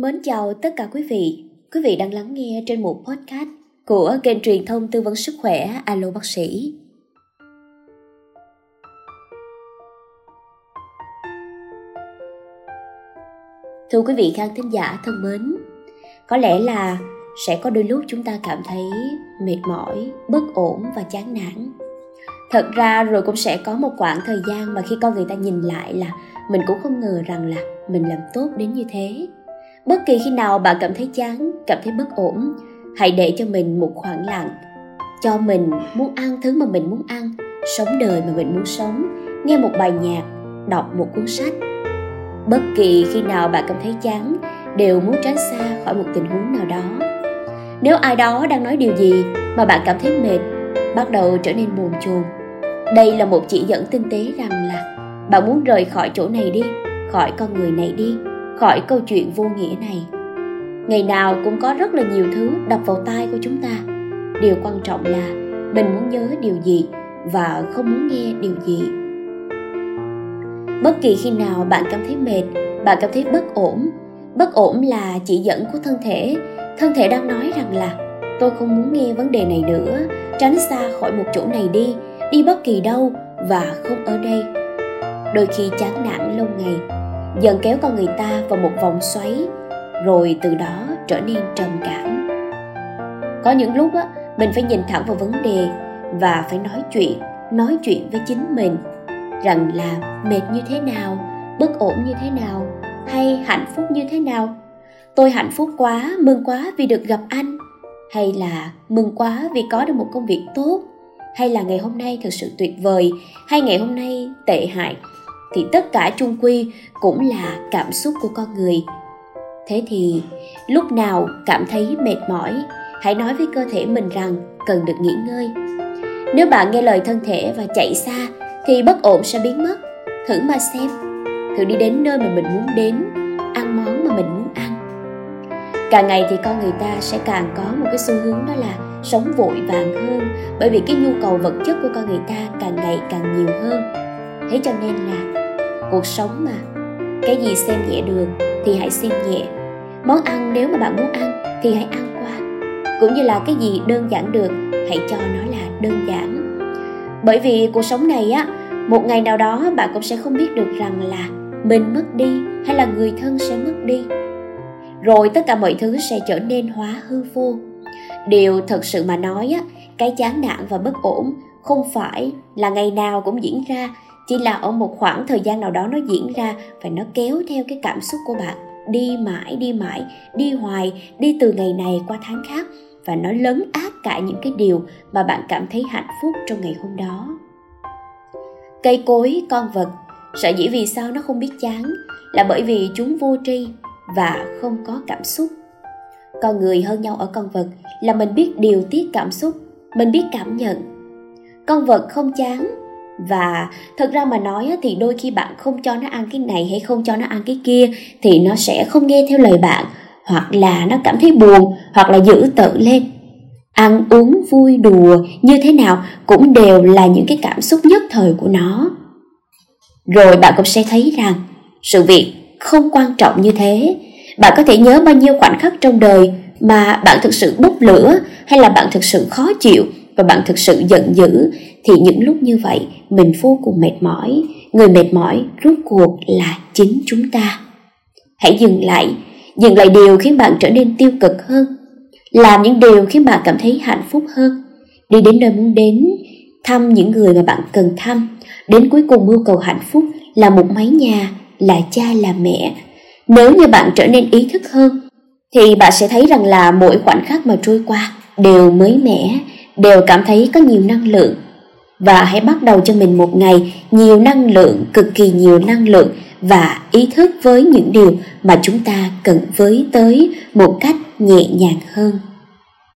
Mến chào tất cả quý vị. Quý vị đang lắng nghe trên một podcast của kênh truyền thông tư vấn sức khỏe Alo Bác sĩ. Thưa quý vị khán thính giả thân mến, có lẽ là sẽ có đôi lúc chúng ta cảm thấy mệt mỏi, bất ổn và chán nản. Thật ra rồi cũng sẽ có một khoảng thời gian mà khi con người ta nhìn lại là mình cũng không ngờ rằng là mình làm tốt đến như thế bất kỳ khi nào bạn cảm thấy chán, cảm thấy bất ổn, hãy để cho mình một khoảng lặng. Cho mình muốn ăn thứ mà mình muốn ăn, sống đời mà mình muốn sống. Nghe một bài nhạc, đọc một cuốn sách. Bất kỳ khi nào bạn cảm thấy chán, đều muốn tránh xa khỏi một tình huống nào đó. Nếu ai đó đang nói điều gì mà bạn cảm thấy mệt, bắt đầu trở nên buồn chồn. Đây là một chỉ dẫn tinh tế rằng là bạn muốn rời khỏi chỗ này đi, khỏi con người này đi khỏi câu chuyện vô nghĩa này. Ngày nào cũng có rất là nhiều thứ đập vào tai của chúng ta. Điều quan trọng là mình muốn nhớ điều gì và không muốn nghe điều gì. Bất kỳ khi nào bạn cảm thấy mệt, bạn cảm thấy bất ổn bất ổn là chỉ dẫn của thân thể. Thân thể đang nói rằng là, tôi không muốn nghe vấn đề này nữa, tránh xa khỏi một chỗ này đi đi bất kỳ đâu và không ở đây. Đôi khi chán nản lâu ngày dần kéo con người ta vào một vòng xoáy, rồi từ đó trở nên trầm cảm. Có những lúc á, mình phải nhìn thẳng vào vấn đề và phải nói chuyện nói chuyện với chính mình rằng là mệt như thế nào, bất ổn như thế nào, hay hạnh phúc như thế nào. Tôi hạnh phúc quá, mừng quá vì được gặp anh, hay là mừng quá vì có được một công việc tốt, hay là ngày hôm nay thật sự tuyệt vời, hay ngày hôm nay tệ hại thì tất cả chung quy cũng là cảm xúc của con người. Thế thì, lúc nào cảm thấy mệt mỏi, hãy nói với cơ thể mình rằng cần được nghỉ ngơi. Nếu bạn nghe lời thân thể và chạy xa, thì bất ổn sẽ biến mất. Thử mà xem, thử đi đến nơi mà mình muốn đến, ăn món mà mình muốn ăn. Càng ngày thì con người ta sẽ càng có một cái xu hướng đó là sống vội vàng hơn, bởi vì cái nhu cầu vật chất của con người ta càng ngày càng nhiều hơn thế cho nên là cuộc sống mà, cái gì xem nhẹ được thì hãy xem nhẹ. Món ăn nếu mà bạn muốn ăn thì hãy ăn qua, cũng như là cái gì đơn giản được, hãy cho nó là đơn giản. Bởi vì cuộc sống này á, một ngày nào đó bạn cũng sẽ không biết được rằng là mình mất đi hay là người thân sẽ mất đi. Rồi tất cả mọi thứ sẽ trở nên hóa hư vô. Điều thật sự mà nói á, cái chán nản và bất ổn không phải là ngày nào cũng diễn ra chỉ là ở một khoảng thời gian nào đó nó diễn ra và nó kéo theo cái cảm xúc của bạn. Đi mãi đi mãi, đi hoài, đi từ ngày này qua tháng khác và nó lấn át cả những cái điều mà bạn cảm thấy hạnh phúc trong ngày hôm đó. Cây cối, con vật, sợ dĩ vì sao nó không biết chán là bởi vì chúng vô tri và không có cảm xúc. Con người hơn nhau ở con vật là mình biết điều tiết cảm xúc, mình biết cảm nhận. Con vật không chán và thật ra mà nói thì đôi khi bạn không cho nó ăn cái này hay không cho nó ăn cái kia thì nó sẽ không nghe theo lời bạn, hoặc là nó cảm thấy buồn, hoặc là giữ tự lên. Ăn uống vui đùa như thế nào cũng đều là những cái cảm xúc nhất thời của nó. Rồi bạn cũng sẽ thấy rằng sự việc không quan trọng như thế. Bạn có thể nhớ bao nhiêu khoảnh khắc trong đời mà bạn thực sự bốc lửa hay là bạn thực sự khó chịu và bạn thực sự giận dữ, thì những lúc như vậy, mình vô cùng mệt mỏi. Người mệt mỏi rốt cuộc là chính chúng ta. Hãy dừng lại dừng lại điều khiến bạn trở nên tiêu cực hơn. Làm những điều khiến bạn cảm thấy hạnh phúc hơn. Đi đến nơi muốn đến, thăm những người mà bạn cần thăm. Đến cuối cùng mưu cầu hạnh phúc là một mái nhà, là cha, là mẹ. Nếu như bạn trở nên ý thức hơn, thì bạn sẽ thấy rằng là mỗi khoảnh khắc mà trôi qua đều mới mẻ đều cảm thấy có nhiều năng lượng. Và hãy bắt đầu cho mình một ngày nhiều năng lượng, cực kỳ nhiều năng lượng và ý thức với những điều mà chúng ta cần với tới một cách nhẹ nhàng hơn.